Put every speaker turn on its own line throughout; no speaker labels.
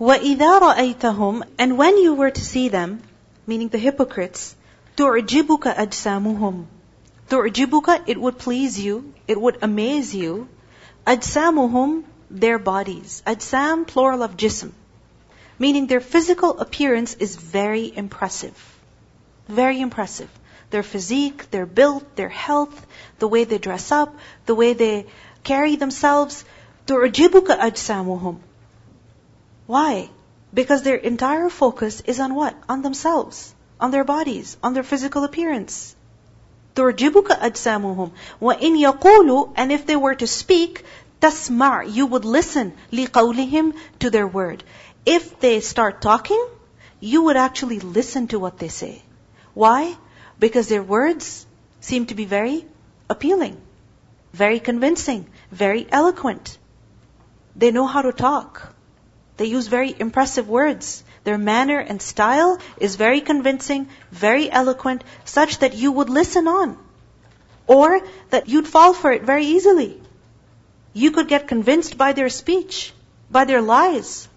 وَإِذَا رَأَيْتَهُمْ And when you were to see them, meaning the hypocrites, تُعْجِبُكَ أَجْسَامُهُمْ تُعْجِبُكَ It would please you, it would amaze you. أَجْسَامُهُمْ Their bodies. أَجْسَام plural of jism. Meaning their physical appearance is very impressive. Very impressive. Their physique, their build, their health, the way they dress up, the way they carry themselves. تُعْجِبُكَ أَجْسَامُهُمْ why? Because their entire focus is on what? On themselves, on their bodies, on their physical appearance. تُعْجِبُكَ أَجْسَامُهُمْ وَإِنْ يَقُولُوا And if they were to speak, تَسْمَعْ You would listen لِقَوْلِهِمْ To their word. If they start talking, you would actually listen to what they say. Why? Because their words seem to be very appealing, very convincing, very eloquent. They know how to talk. They use very impressive words. Their manner and style is very convincing, very eloquent, such that you would listen on. Or that you'd fall for it very easily. You could get convinced by their speech, by their lies,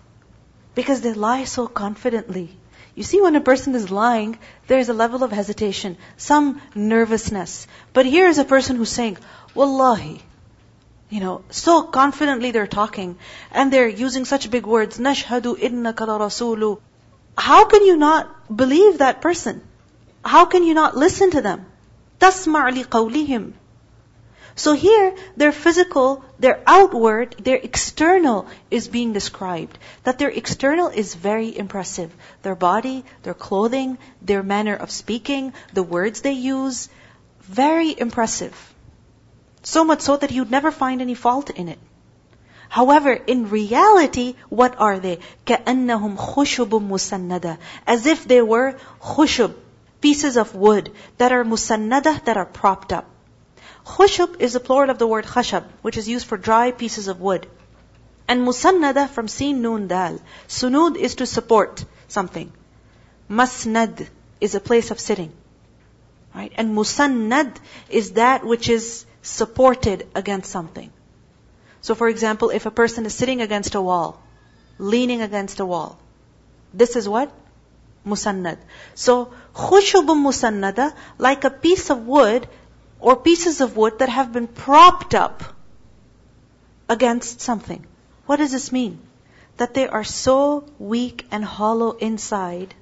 because they lie so confidently. You see, when a person is lying, there's a level of hesitation, some nervousness. But here is a person who's saying, Wallahi, you know, so confidently they're talking, and they're using such big words, نَشْهَدُ إِنَّكَ لَرَسُولُ How can you not believe that person? How can you not listen to them? تَسْمَعْ لِقَوْلِهِمْ So here, their physical, their outward, their external is being described. That their external is very impressive. Their body, their clothing, their manner of speaking, the words they use, very impressive. So much so that you'd never find any fault in it. However, in reality, what are they? كَأَنَّهُمْ خُشُبٌ مُسَنَّدَةٌ As if they were khushub, pieces of wood that are musannadah, that are propped up. Khushub is the plural of the word خَشَب, which is used for dry pieces of wood. And musannadah from sin noon dal. Sunud is to support something. Masnad is a place of sitting. Right? And musannad is that which is supported against something. So for example, if a person is sitting against a wall, leaning against a wall, this is what? Musannad. So khushub musannada, like a piece of wood or pieces of wood that have been propped up against something. What does this mean? That they are so weak and hollow inside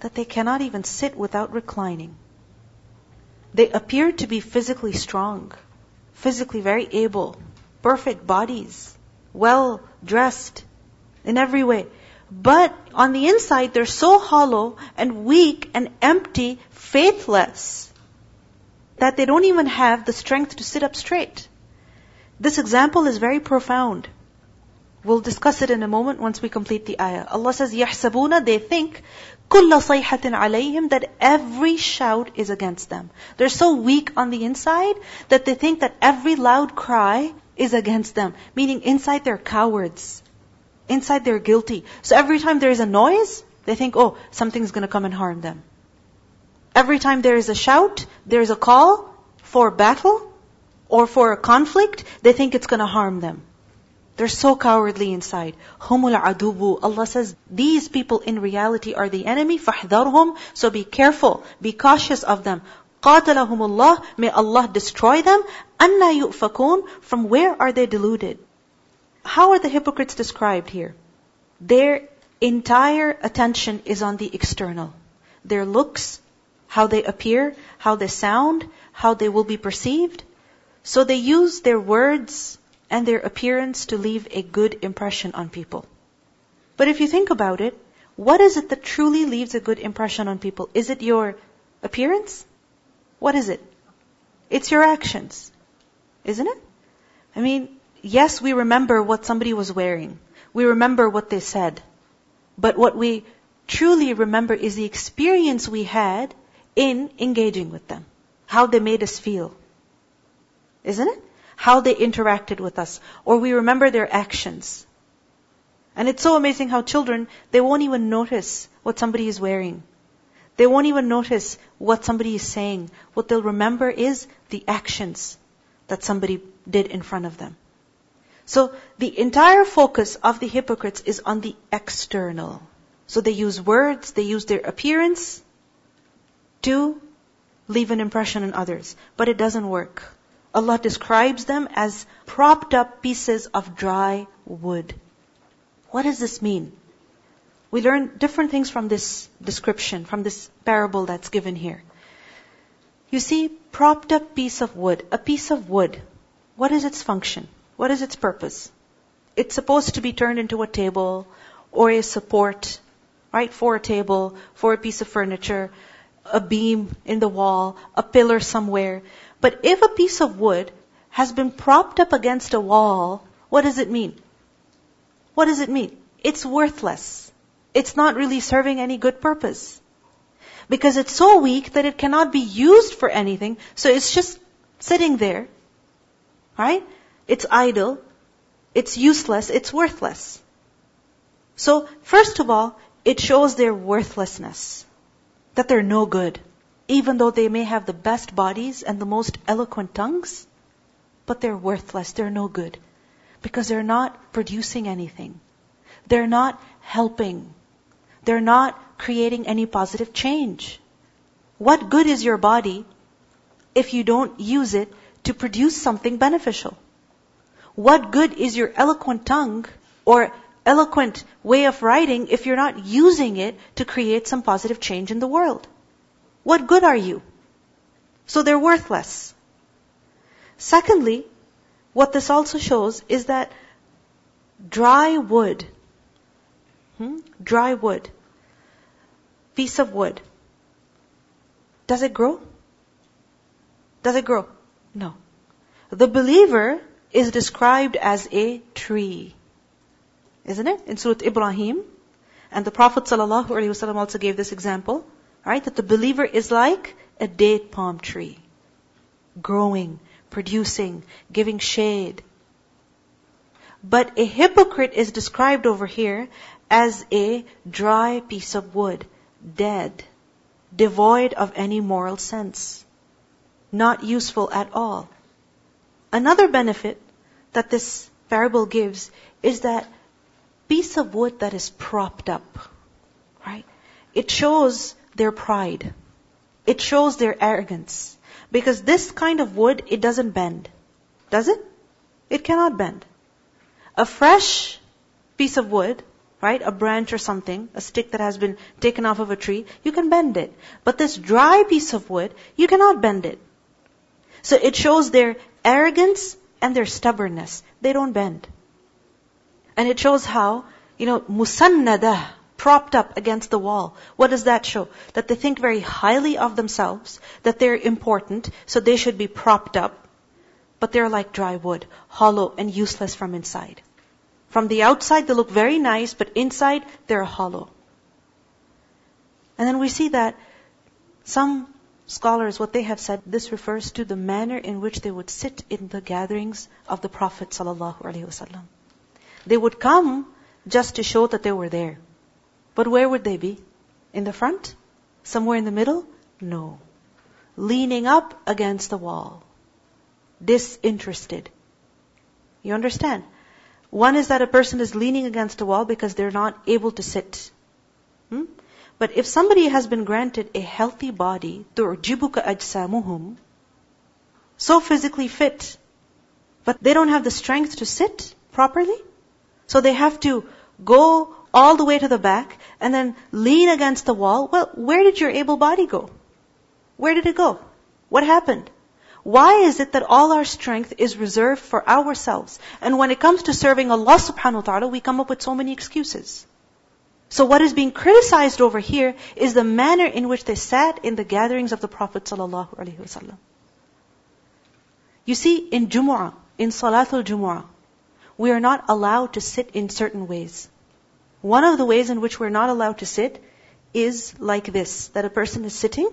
that they cannot even sit without reclining. They appeared to be physically strong, physically very able, perfect bodies, well dressed in every way. But on the inside, they're so hollow and weak and empty, faithless, that they don't even have the strength to sit up straight. This example is very profound. We'll discuss it in a moment once we complete the ayah. Allah says, يَحْسَبُونَ They think, كل صيحة عليهم that every shout is against them. They're so weak on the inside that they think that every loud cry is against them. Meaning inside they're cowards. Inside they're guilty. So every time there is a noise, they think, oh, something's gonna come and harm them. Every time there is a shout, there is a call for battle or for a conflict, they think it's gonna harm them. They're so cowardly inside. Humul adubu. Allah says, these people in reality are the enemy. فَحْذَرْهُمْ So be careful. Be cautious of them. قَاتَلَهُمُ May Allah destroy them. أَنَّا يُؤْفَكُونَ From where are they deluded? How are the hypocrites described here? Their entire attention is on the external. Their looks, how they appear, how they sound, how they will be perceived. So they use their words and their appearance to leave a good impression on people. But if you think about it, what is it that truly leaves a good impression on people? Is it your appearance? What is it? It's your actions, isn't it? I mean, yes, we remember what somebody was wearing. We remember what they said. But what we truly remember is the experience we had in engaging with them. How they made us feel. Isn't it? how they interacted with us, or we remember their actions. And it's so amazing how children, they won't even notice what somebody is wearing. They won't even notice what somebody is saying. What they'll remember is the actions that somebody did in front of them. So the entire focus of the hypocrites is on the external. So they use words, they use their appearance to leave an impression on others. But it doesn't work. Allah describes them as propped up pieces of dry wood. What does this mean? We learn different things from this description, from this parable that's given here. You see, propped up piece of wood, a piece of wood, what is its function? What is its purpose? It's supposed to be turned into a table or a support, right? For a table, for a piece of furniture, a beam in the wall, a pillar somewhere. But if a piece of wood has been propped up against a wall, what does it mean? What does it mean? It's worthless. It's not really serving any good purpose. Because it's so weak that it cannot be used for anything, so it's just sitting there. Right? It's idle. It's useless. It's worthless. So, first of all, it shows their worthlessness. That they're no good even though they may have the best bodies and the most eloquent tongues, but they're worthless, they're no good, because they're not producing anything. They're not helping. They're not creating any positive change. What good is your body if you don't use it to produce something beneficial? What good is your eloquent tongue or eloquent way of writing if you're not using it to create some positive change in the world? What good are you? So they're worthless. Secondly, what this also shows is that dry wood, hmm? dry wood, piece of wood, does it grow? Does it grow? No. The believer is described as a tree. Isn't it? In Surah Ibrahim. And the Prophet ﷺ also gave this example. Right? That the believer is like a date palm tree, growing, producing, giving shade. But a hypocrite is described over here as a dry piece of wood, dead, devoid of any moral sense, not useful at all. Another benefit that this parable gives is that piece of wood that is propped up, right? It shows their pride. It shows their arrogance. Because this kind of wood, it doesn't bend. Does it? It cannot bend. A fresh piece of wood, right, a branch or something, a stick that has been taken off of a tree, you can bend it. But this dry piece of wood, you cannot bend it. So it shows their arrogance and their stubbornness. They don't bend. And it shows how, you know, musannadah, propped up against the wall. What does that show? That they think very highly of themselves, that they're important, so they should be propped up. But they're like dry wood, hollow and useless from inside. From the outside, they look very nice, but inside, they're hollow. And then we see that some scholars, what they have said, this refers to the manner in which they would sit in the gatherings of the Prophet ﷺ. They would come just to show that they were there. But where would they be? In the front? Somewhere in the middle? No. Leaning up against the wall. Disinterested. You understand? One is that a person is leaning against a wall because they're not able to sit. Hmm? But if somebody has been granted a healthy body, تُعْجِبُكَ أَجْسَامُهُمْ So physically fit, but they don't have the strength to sit properly, so they have to go all the way to the back and then lean against the wall, well, where did your able body go? Where did it go? What happened? Why is it that all our strength is reserved for ourselves? And when it comes to serving Allah subhanahu wa ta'ala, we come up with so many excuses. So what is being criticized over here is the manner in which they sat in the gatherings of the Prophet sallallahu alaihi wasallam. You see, in Jumu'ah, in Salatul Jumu'ah, we are not allowed to sit in certain ways. One of the ways in which we're not allowed to sit is like this that a person is sitting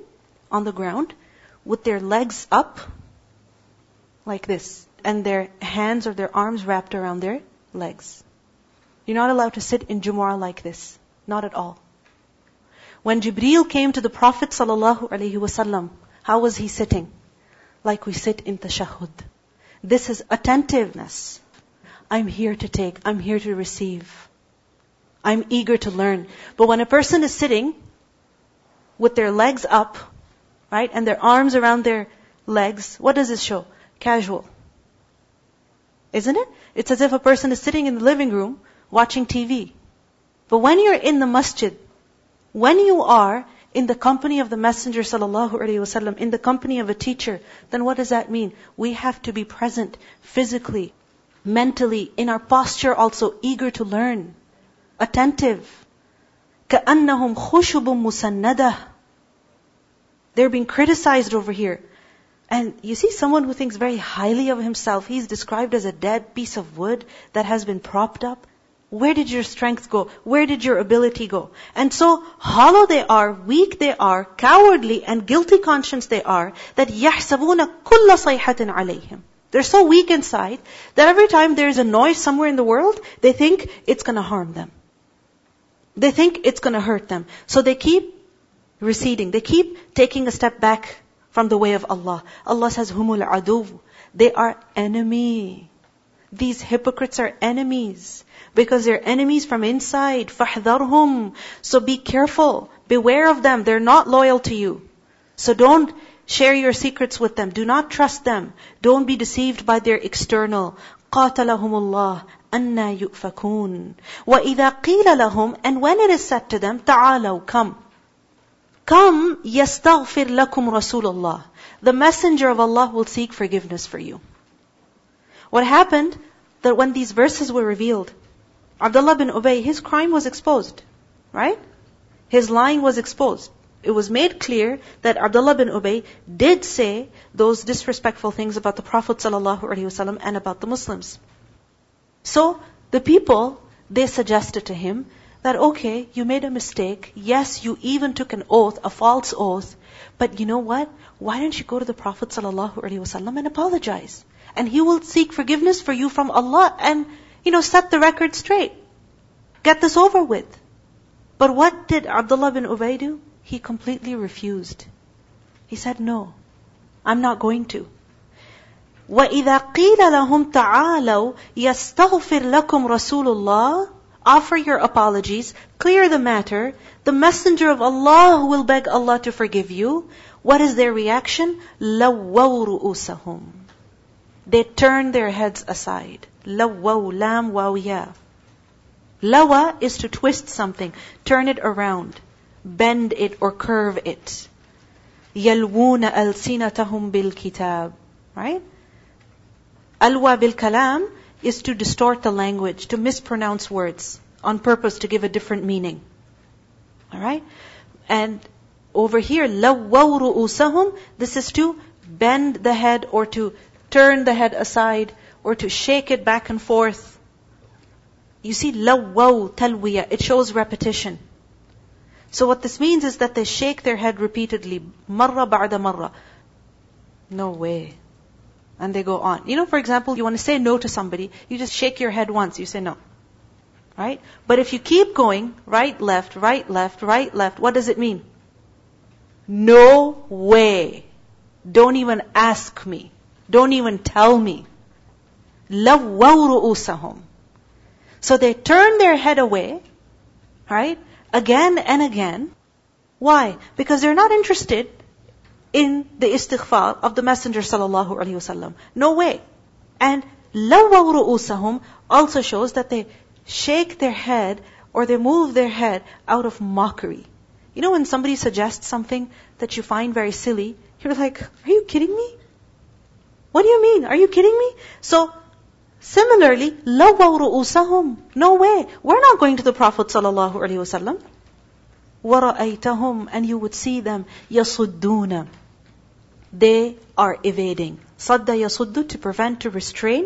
on the ground with their legs up like this and their hands or their arms wrapped around their legs. You're not allowed to sit in Jumu'ah like this. Not at all. When Jibreel came to the Prophet ﷺ, how was he sitting? Like we sit in tashahhud. This is attentiveness. I'm here to take, I'm here to receive. I'm eager to learn. But when a person is sitting with their legs up, right, and their arms around their legs, what does this show? Casual. Isn't it? It's as if a person is sitting in the living room watching TV. But when you're in the masjid, when you are in the company of the Messenger sallallahu wasallam, in the company of a teacher, then what does that mean? We have to be present physically, mentally, in our posture also, eager to learn attentive. كأنهم خشب مسندة. They're being criticized over here. And you see someone who thinks very highly of himself, he's described as a dead piece of wood that has been propped up. Where did your strength go? Where did your ability go? And so hollow they are, weak they are, cowardly and guilty conscience they are, that يَحْسَبُونَ كُلَّ صَيْحَةٍ عَلَيْهِمْ They're so weak inside that every time there is a noise somewhere in the world, they think it's gonna harm them. They think it's going to hurt them. So they keep receding. They keep taking a step back from the way of Allah. Allah says, Humul aduv. They are enemy. These hypocrites are enemies because they're enemies from inside. فَحْذَرْهُمْ So be careful. Beware of them. They're not loyal to you. So don't share your secrets with them. Do not trust them. Don't be deceived by their external. قَاتَلَهُمُ أَنَّا يُؤْفَكُونَ وَإِذَا قِيلَ لَهُمْ And when it is said to them, تَعَالَوْا Come. Come, يَسْتَغْفِرْ لَكُمْ رَسُولُ اللَّهِ The messenger of Allah will seek forgiveness for you. What happened? That when these verses were revealed, Abdullah bin Ubay, his crime was exposed. Right? His lying was exposed. It was made clear that Abdullah bin Ubay did say those disrespectful things about the Prophet ﷺ and about the Muslims. So the people, they suggested to him that, okay, you made a mistake. Yes, you even took an oath, a false oath. But you know what? Why don't you go to the Prophet ﷺ and apologize? And he will seek forgiveness for you from Allah and, you know, set the record straight. Get this over with. But what did Abdullah bin Ubay do? He completely refused. He said, no, I'm not going to. وإذا قيل لهم تعالوا يستغفر لكم رسول الله offer your apologies, clear the matter, the messenger of Allah will beg Allah to forgive you. What is their reaction? لَوَّوْ رُؤُسَهُمْ They turn their heads aside. لَوَّوْ لَام waw ya. Lawa is to twist something, turn it around, bend it or curve it. يَلْوُونَ أَلْسِنَتَهُمْ بِالْكِتَابِ Right? Alwa bil kalam is to distort the language, to mispronounce words on purpose to give a different meaning. Alright? And over here, لَوَّوْ رُؤُسَهُمْ This is to bend the head or to turn the head aside or to shake it back and forth. You see, لَوَّوْ تَلْوِيَ It shows repetition. So what this means is that they shake their head repeatedly. marra بَعْدَ marra. No way. And they go on. You know, for example, you want to say no to somebody, you just shake your head once, you say no. Right? But if you keep going, right, left, right, left, right, left, what does it mean? No way. Don't even ask me. Don't even tell me. Love So they turn their head away, right? Again and again. Why? Because they're not interested in the istighfar of the Messenger sallallahu alaihi wasallam. No way. And lawaw ru'usahum also shows that they shake their head or they move their head out of mockery. You know when somebody suggests something that you find very silly, you're like, are you kidding me? What do you mean? Are you kidding me? So, similarly, lawaw ru'usahum. No way. We're not going to the Prophet sallallahu alaihi wasallam. وَرَأَيْتَهُمْ And you would see them يَصُدُّونَ they are evading. Sadda yasuddu, to prevent, to restrain.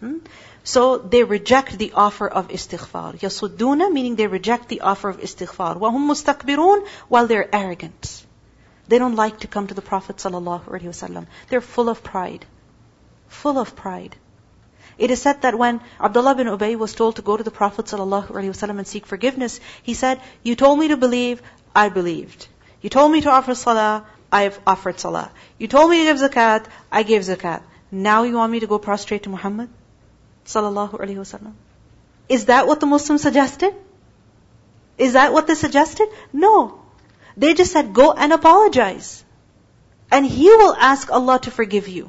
Hmm? So they reject the offer of istighfar. Yasudduna, meaning they reject the offer of istighfar. Wahum mustakbirun, while they're arrogant. They don't like to come to the Prophet ﷺ. They're full of pride. Full of pride. It is said that when Abdullah bin Ubay was told to go to the Prophet ﷺ and seek forgiveness, he said, You told me to believe, I believed. You told me to offer salah, I have offered salah. You told me to give zakat, I gave zakat. Now you want me to go prostrate to Muhammad? Sallallahu Alaihi Wasallam. Is that what the Muslims suggested? Is that what they suggested? No. They just said, go and apologize. And he will ask Allah to forgive you.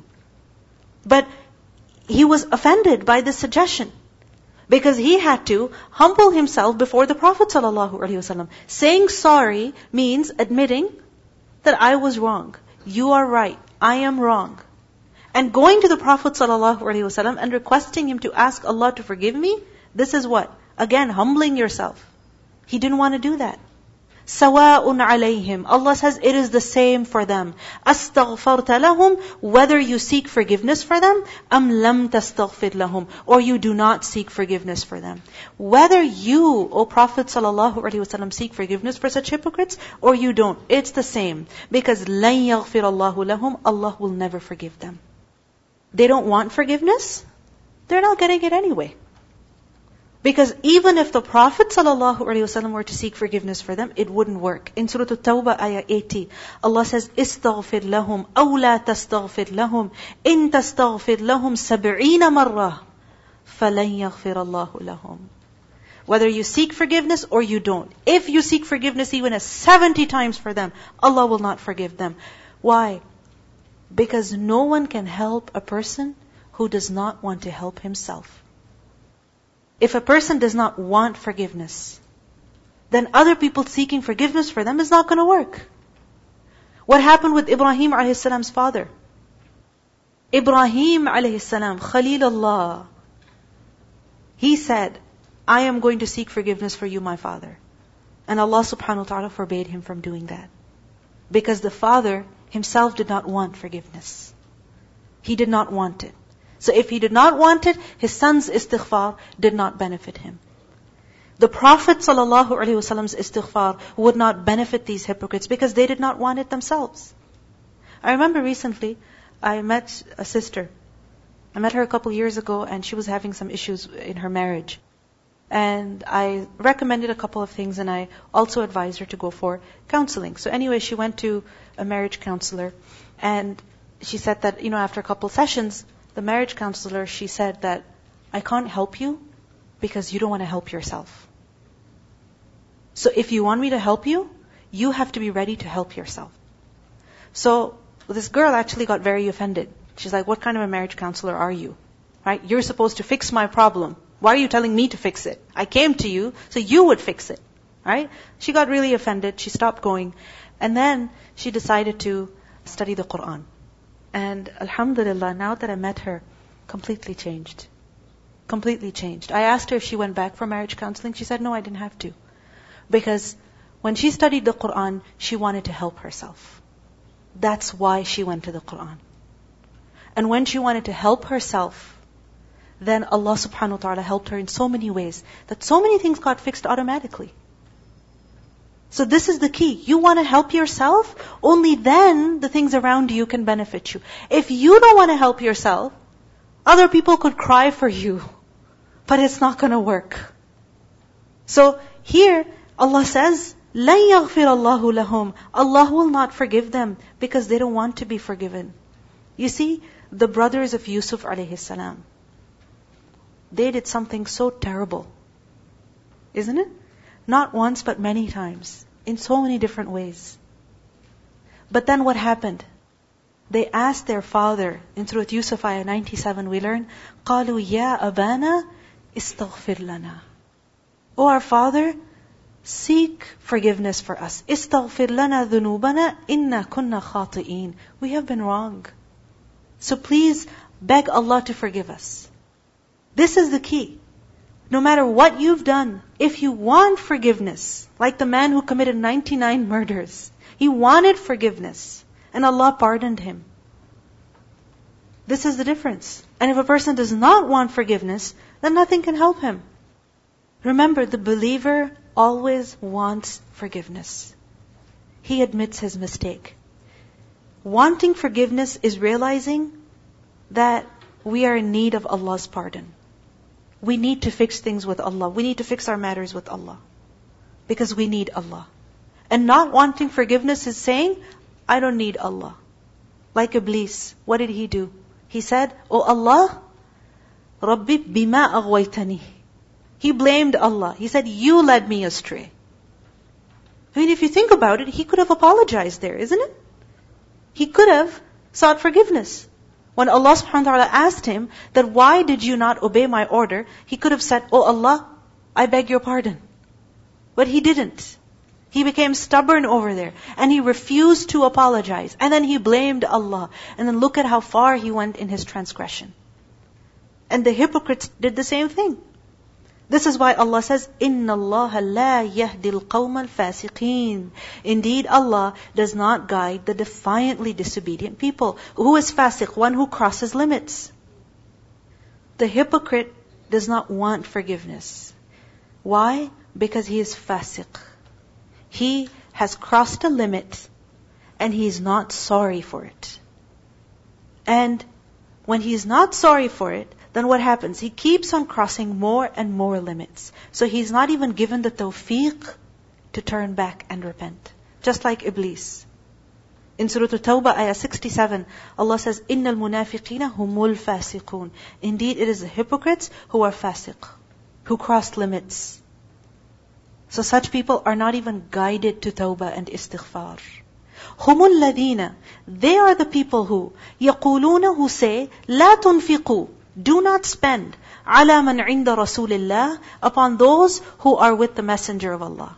But he was offended by this suggestion. Because he had to humble himself before the Prophet ﷺ. Saying sorry means admitting that I was wrong. You are right. I am wrong. And going to the Prophet ﷺ and requesting him to ask Allah to forgive me, this is what? Again, humbling yourself. He didn't want to do that. Sawa'un alayhim. Allah says it is the same for them. Astaghfarta lahum, whether you seek forgiveness for them, am lam lahum, or you do not seek forgiveness for them. Whether you, O Prophet sallallahu alaihi wasallam, seek forgiveness for such hypocrites, or you don't, it's the same. Because لَن يَغْفِرَ اللَّهُ لَهُمْ Allah will never forgive them. They don't want forgiveness, they're not getting it anyway. Because even if the Prophet ﷺ were to seek forgiveness for them, it wouldn't work. In Surah At-Tawbah, ayah 80, Allah says, "Istaghfir lahum, aw la tastaghfir lahum, in tastaghfir lahum sab'ina marrah, falan yaghfir Allahu Whether you seek forgiveness or you don't, if you seek forgiveness even as 70 times for them, Allah will not forgive them. Why? Because no one can help a person who does not want to help himself. If a person does not want forgiveness, then other people seeking forgiveness for them is not going to work. What happened with Ibrahim salam's father? Ibrahim salam, Khalilullah, he said, I am going to seek forgiveness for you, my father. And Allah subhanahu wa ta'ala forbade him from doing that. Because the father himself did not want forgiveness. He did not want it. So if he did not want it, his son's istighfar did not benefit him. The Prophet ﷺ's istighfar would not benefit these hypocrites because they did not want it themselves. I remember recently, I met a sister. I met her a couple years ago and she was having some issues in her marriage. And I recommended a couple of things and I also advised her to go for counseling. So anyway, she went to a marriage counselor and she said that, you know, after a couple sessions, the marriage counselor, she said that I can't help you because you don't want to help yourself. So if you want me to help you, you have to be ready to help yourself. So this girl actually got very offended. She's like, what kind of a marriage counselor are you? Right? You're supposed to fix my problem. Why are you telling me to fix it? I came to you so you would fix it. Right? She got really offended. She stopped going. And then she decided to study the Quran. And alhamdulillah, now that I met her, completely changed. Completely changed. I asked her if she went back for marriage counseling. She said, no, I didn't have to. Because when she studied the Quran, she wanted to help herself. That's why she went to the Quran. And when she wanted to help herself, then Allah subhanahu wa ta'ala helped her in so many ways that so many things got fixed automatically. So this is the key. You want to help yourself, only then the things around you can benefit you. If you don't want to help yourself, other people could cry for you, but it's not going to work. So here, Allah says, لَن يَغْفِرَ اللَّهُ لَهُمْ Allah will not forgive them because they don't want to be forgiven. You see, the brothers of Yusuf alayhi salam, they did something so terrible. Isn't it? Not once, but many times. In so many different ways. But then what happened? They asked their father, in Surah Yusuf ayah 97 we learn, قَالُوا يَا أَبَانَا إِسْتَغْفِرْ لَنَا O our father, seek forgiveness for us. إِسْتَغْفِرْ لَنَا ذُنُوبَنَا إِنَّا كُنَّا خَاطِئِينَ We have been wrong. So please beg Allah to forgive us. This is the key. No matter what you've done, if you want forgiveness, like the man who committed 99 murders, he wanted forgiveness and Allah pardoned him. This is the difference. And if a person does not want forgiveness, then nothing can help him. Remember, the believer always wants forgiveness. He admits his mistake. Wanting forgiveness is realizing that we are in need of Allah's pardon. We need to fix things with Allah. We need to fix our matters with Allah. Because we need Allah. And not wanting forgiveness is saying, I don't need Allah. Like Iblis, what did he do? He said, Oh Allah, Rabbi bima aghwaytani. He blamed Allah. He said, You led me astray. I mean, if you think about it, he could have apologized there, isn't it? He could have sought forgiveness. When Allah subhanahu wa ta'ala asked him that why did you not obey my order, he could have said, Oh Allah, I beg your pardon. But he didn't. He became stubborn over there and he refused to apologize. And then he blamed Allah. And then look at how far he went in his transgression. And the hypocrites did the same thing. This is why Allah says, "Inna Allah la yahdil qawm al Indeed, Allah does not guide the defiantly disobedient people. Who is fasiq? One who crosses limits. The hypocrite does not want forgiveness. Why? Because he is fasiq. He has crossed a limit and he is not sorry for it. And when he is not sorry for it, then what happens? He keeps on crossing more and more limits. So he's not even given the tawfiq to turn back and repent. Just like Iblis. In Surah Al-Tawbah, ayah 67, Allah says, إِنَّ الْمُنَافِقِينَ هُمُ الْفَاسِقُونَ Indeed, it is the hypocrites who are fasiq, who cross limits. So such people are not even guided to tawbah and istighfar. هُمُ الَّذِينَ They are the people who, يَقُولُونَ Who say, لَا تُنْفِقُوا do not spend ala man inda Rasulillah upon those who are with the Messenger of Allah.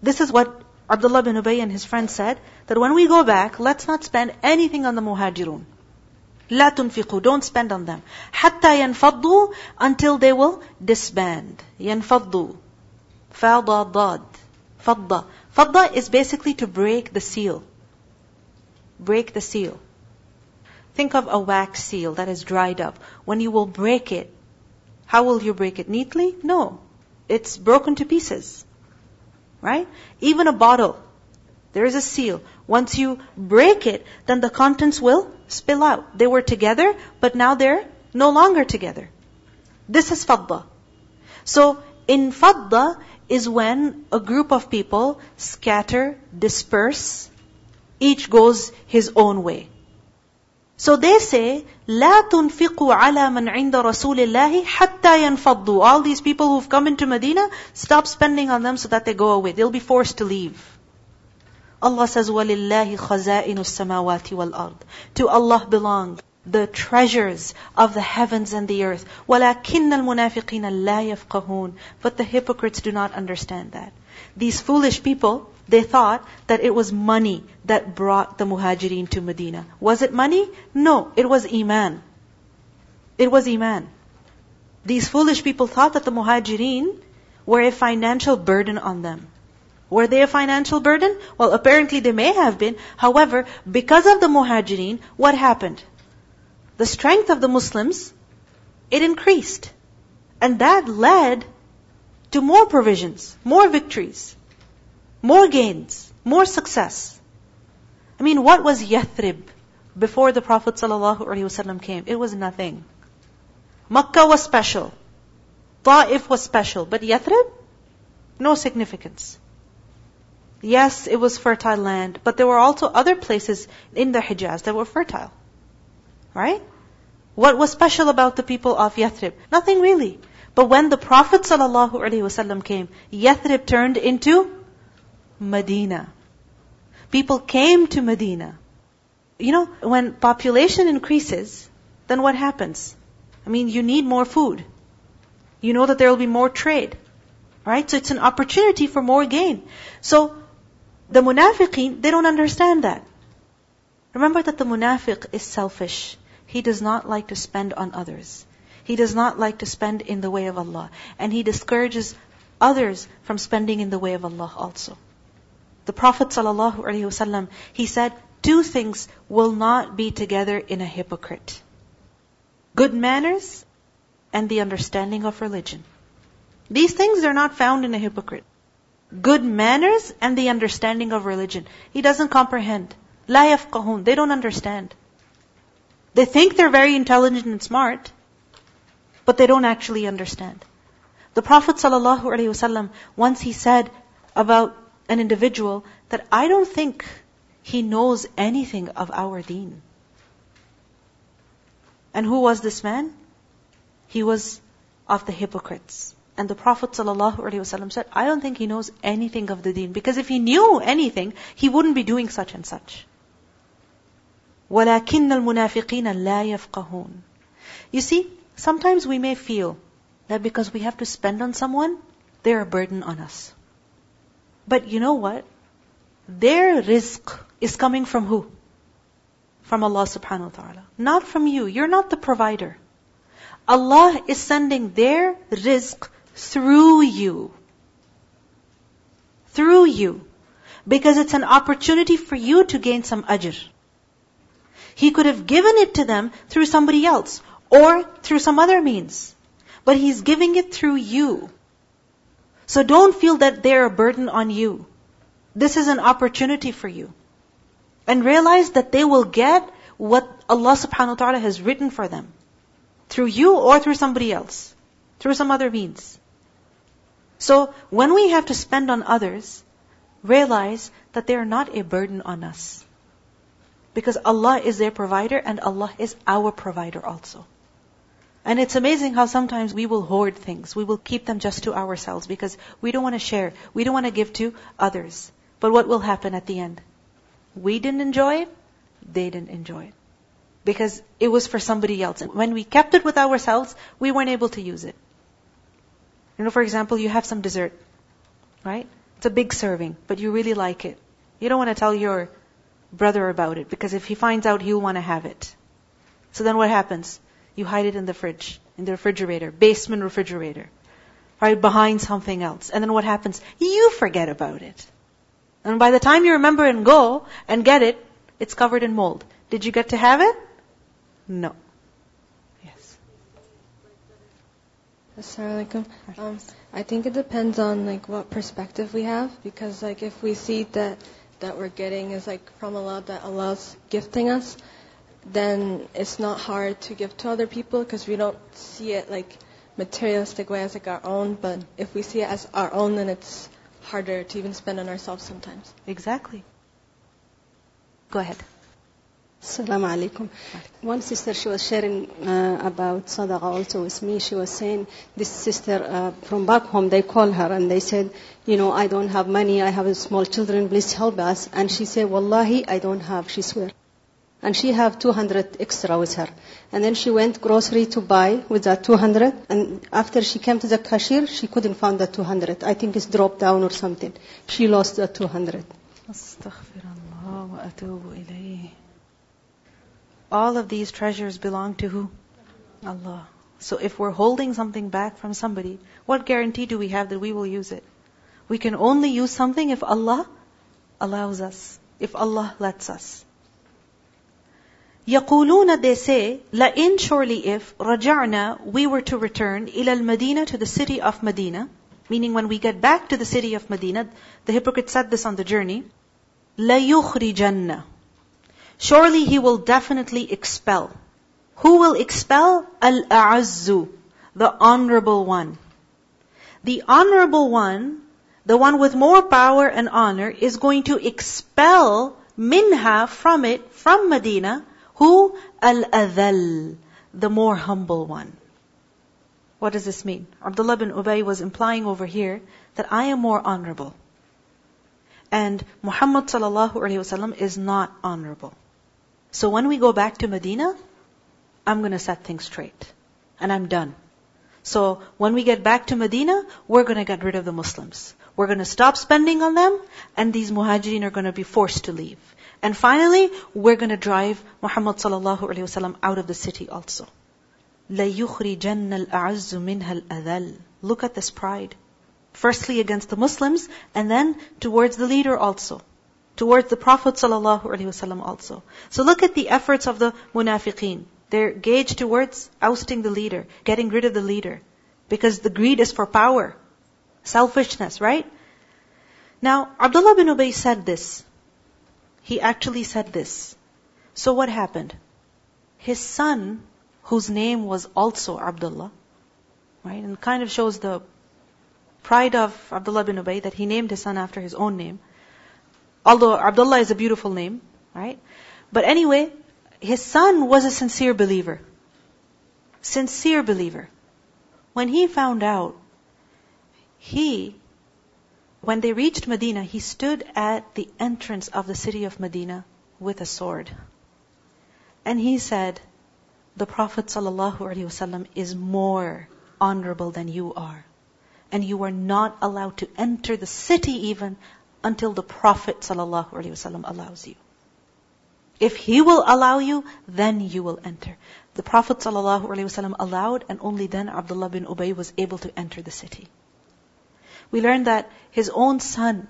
This is what Abdullah bin Ubay and his friend said, that when we go back, let's not spend anything on the muhajirun. لا تنفقوا, don't spend on them. حتى ينفضوا, until they will disband. ينفضوا. فضى ضاد. فضى. Fadda is basically to break the seal. Break the seal. Think of a wax seal that is dried up. When you will break it, how will you break it? Neatly? No. It's broken to pieces. Right? Even a bottle, there is a seal. Once you break it, then the contents will spill out. They were together, but now they're no longer together. This is fadda. So, in fadda is when a group of people scatter, disperse, each goes his own way. So they say, لا تنفقوا على من عند رسول الله حتى ينفضوا. All these people who've come into Medina, stop spending on them so that they go away. They'll be forced to leave. Allah says, وَلِلَّهِ خَزَائِنُ السَّمَاوَاتِ وَالْأَرْضِ To Allah belong the treasures of the heavens and the earth. وَلَكِنَّ الْمُنَافِقِينَ لَا يَفْقَهُونَ But the hypocrites do not understand that. These foolish people, they thought that it was money that brought the muhajirin to Medina. Was it money? No, it was iman. It was iman. These foolish people thought that the muhajirin were a financial burden on them. Were they a financial burden? Well, apparently they may have been. However, because of the muhajirin, what happened? The strength of the Muslims, it increased. And that led to more provisions, more victories. More gains, more success. I mean, what was Yathrib before the Prophet ﷺ came? It was nothing. Makkah was special. Ta'if was special. But Yathrib? No significance. Yes, it was fertile land, but there were also other places in the Hijaz that were fertile. Right? What was special about the people of Yathrib? Nothing really. But when the Prophet ﷺ came, Yathrib turned into Medina. People came to Medina. You know, when population increases, then what happens? I mean, you need more food. You know that there will be more trade. Right? So it's an opportunity for more gain. So, the munafiqeen, they don't understand that. Remember that the munafiq is selfish. He does not like to spend on others. He does not like to spend in the way of Allah. And he discourages others from spending in the way of Allah also. The Prophet ﷺ, he said, two things will not be together in a hypocrite. Good manners and the understanding of religion. These things are not found in a hypocrite. Good manners and the understanding of religion. He doesn't comprehend. La yafqahun. They don't understand. They think they're very intelligent and smart, but they don't actually understand. The Prophet ﷺ, once he said about an individual that I don't think he knows anything of our deen. And who was this man? He was of the hypocrites. And the Prophet ﷺ said, I don't think he knows anything of the deen. Because if he knew anything, he wouldn't be doing such and such. وَلَكِنَّ الْمُنَافِقِينَ لَا يَفْقَهُونَ You see, sometimes we may feel that because we have to spend on someone, they're a burden on us. But you know what? Their rizq is coming from who? From Allah subhanahu wa ta'ala. Not from you. You're not the provider. Allah is sending their rizq through you. Through you. Because it's an opportunity for you to gain some ajr. He could have given it to them through somebody else or through some other means. But He's giving it through you. So don't feel that they're a burden on you. This is an opportunity for you. And realize that they will get what Allah subhanahu wa ta'ala has written for them. Through you or through somebody else. Through some other means. So when we have to spend on others, realize that they are not a burden on us. Because Allah is their provider and Allah is our provider also. And it's amazing how sometimes we will hoard things. We will keep them just to ourselves because we don't want to share. We don't want to give to others. But what will happen at the end? We didn't enjoy it. They didn't enjoy it. Because it was for somebody else. And when we kept it with ourselves, we weren't able to use it. You know, for example, you have some dessert, right? It's a big serving, but you really like it. You don't want to tell your brother about it because if he finds out, he'll want to have it. So then what happens? You hide it in the fridge, in the refrigerator, basement refrigerator, right behind something else. And then what happens? You forget about it. And by the time you remember and go and get it, it's covered in mold. Did you get to have it? No. Yes.
Assalamualaikum. Um, I think it depends on like what perspective we have because like if we see that that we're getting is like from Allah that Allah's gifting us, then it's not hard to give to other people because we don't see it like materialistic way as like our own, but if we see it as our own, then it's harder to even spend on ourselves sometimes.
Exactly. Go ahead. Assalamu
alaikum. One sister, she was sharing uh, about sadaqah also with me. She was saying, this sister uh, from back home, they call her and they said, you know, I don't have money, I have small children, please help us. And she said, wallahi, I don't have, she swear and she have 200 extra with her. And then she went grocery to buy with that 200, and after she came to the cashier, she couldn't find that 200. I think it's dropped down or something. She lost that 200.
All of these treasures belong to who? Allah. So if we're holding something back from somebody, what guarantee do we have that we will use it? We can only use something if Allah allows us, if Allah lets us. يقولون they say لئن surely if رجعنا we were to return إلى المدينة to the city of Medina meaning when we get back to the city of Medina the hypocrite said this on the journey ليخرجن surely he will definitely expel who will expel al-a'azzu the honorable one the honorable one the one with more power and honor is going to expel minha from it, from Medina, who? Al-Adhal, the more humble one. What does this mean? Abdullah bin Ubay was implying over here that I am more honorable. And Muhammad sallallahu alaihi wasallam is not honorable. So when we go back to Medina, I'm gonna set things straight. And I'm done. So when we get back to Medina, we're gonna get rid of the Muslims. We're gonna stop spending on them, and these muhajirin are gonna be forced to leave. And finally, we're going to drive Muhammad sallallahu alaihi wasallam out of the city also. الْأَعَزُّ مِنْهَا الْأَذَلُ Look at this pride. Firstly against the Muslims, and then towards the leader also. Towards the Prophet sallallahu alaihi wasallam also. So look at the efforts of the munafiqeen. They're gauged towards ousting the leader, getting rid of the leader. Because the greed is for power. Selfishness, right? Now, Abdullah bin Ubay said this he actually said this. So what happened? His son, whose name was also Abdullah, right, and kind of shows the pride of Abdullah bin Ubay that he named his son after his own name. Although Abdullah is a beautiful name, right? But anyway, his son was a sincere believer. Sincere believer. When he found out, he when they reached Medina, he stood at the entrance of the city of Medina with a sword. And he said, The Prophet ﷺ is more honorable than you are. And you are not allowed to enter the city even until the Prophet ﷺ allows you. If he will allow you, then you will enter. The Prophet ﷺ allowed, and only then Abdullah bin Ubay was able to enter the city we learn that his own son,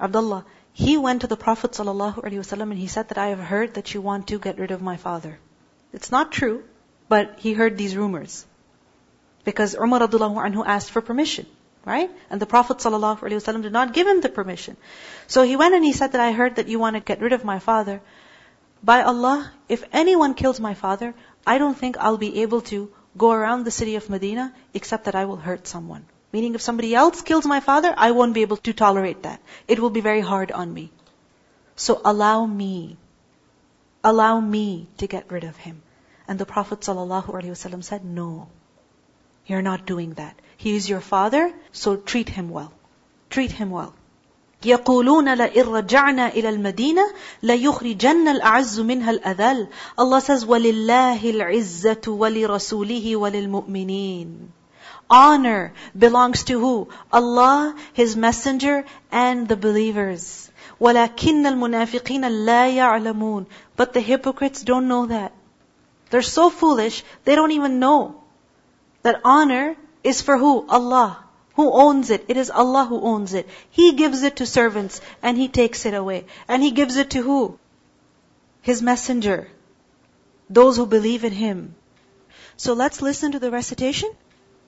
Abdullah, he went to the Prophet ﷺ and he said that I have heard that you want to get rid of my father. It's not true, but he heard these rumors. Because Umar radiallahu anhu asked for permission, right? And the Prophet ﷺ did not give him the permission. So he went and he said that I heard that you want to get rid of my father. By Allah, if anyone kills my father, I don't think I'll be able to go around the city of Medina except that I will hurt someone. Meaning if somebody else kills my father, I won't be able to tolerate that. It will be very hard on me. So allow me, allow me to get rid of him. And the Prophet ﷺ said, no, you're not doing that. He is your father, so treat him well. Treat him well. يقولون لئن رجعنا إلى المدينة ليخرجن الأعز منها الأذل Allah says وَلِلَّهِ الْعِزَّةُ وَلِرَسُولِهِ وَلِلْمُؤْمِنِينَ Honor belongs to who? Allah, His Messenger, and the believers. But the hypocrites don't know that. They're so foolish, they don't even know that honor is for who? Allah. Who owns it? It is Allah who owns it. He gives it to servants and He takes it away. And He gives it to who? His messenger. Those who believe in Him. So let's listen to the recitation.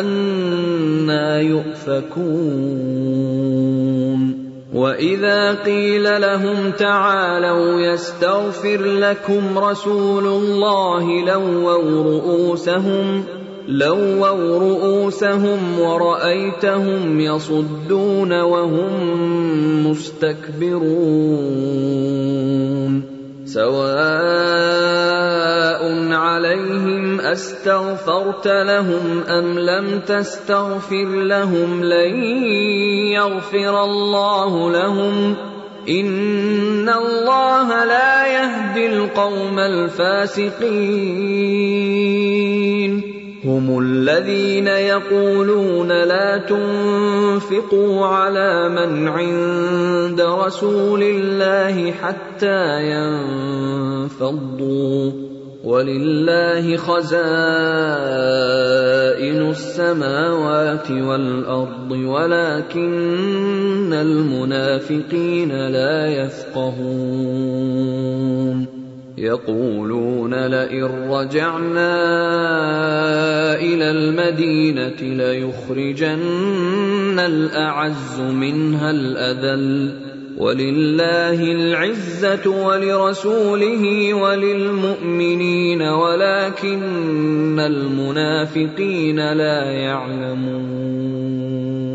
أنا يؤفكون واذا قيل لهم تعالوا يستغفر لكم رسول الله لووا رؤوسهم لووا رؤوسهم ورأيتهم يصدون وهم مستكبرون سواء عَلَيْهِمْ أَسْتَغْفَرْتَ لَهُمْ أَمْ لَمْ تَسْتَغْفِرْ لَهُمْ لَن يَغْفِرَ اللَّهُ لَهُمْ إِنَّ اللَّهَ لَا يَهْدِي الْقَوْمَ الْفَاسِقِينَ هم الذين يقولون لا تنفقوا على من عند رسول الله حتى ينفضوا ولله خزائن السماوات والارض ولكن المنافقين لا يفقهون يقولون لئن رجعنا الى المدينه ليخرجن الاعز منها الاذل ولله العزة ولرسوله وللمؤمنين ولكن المنافقين لا يعلمون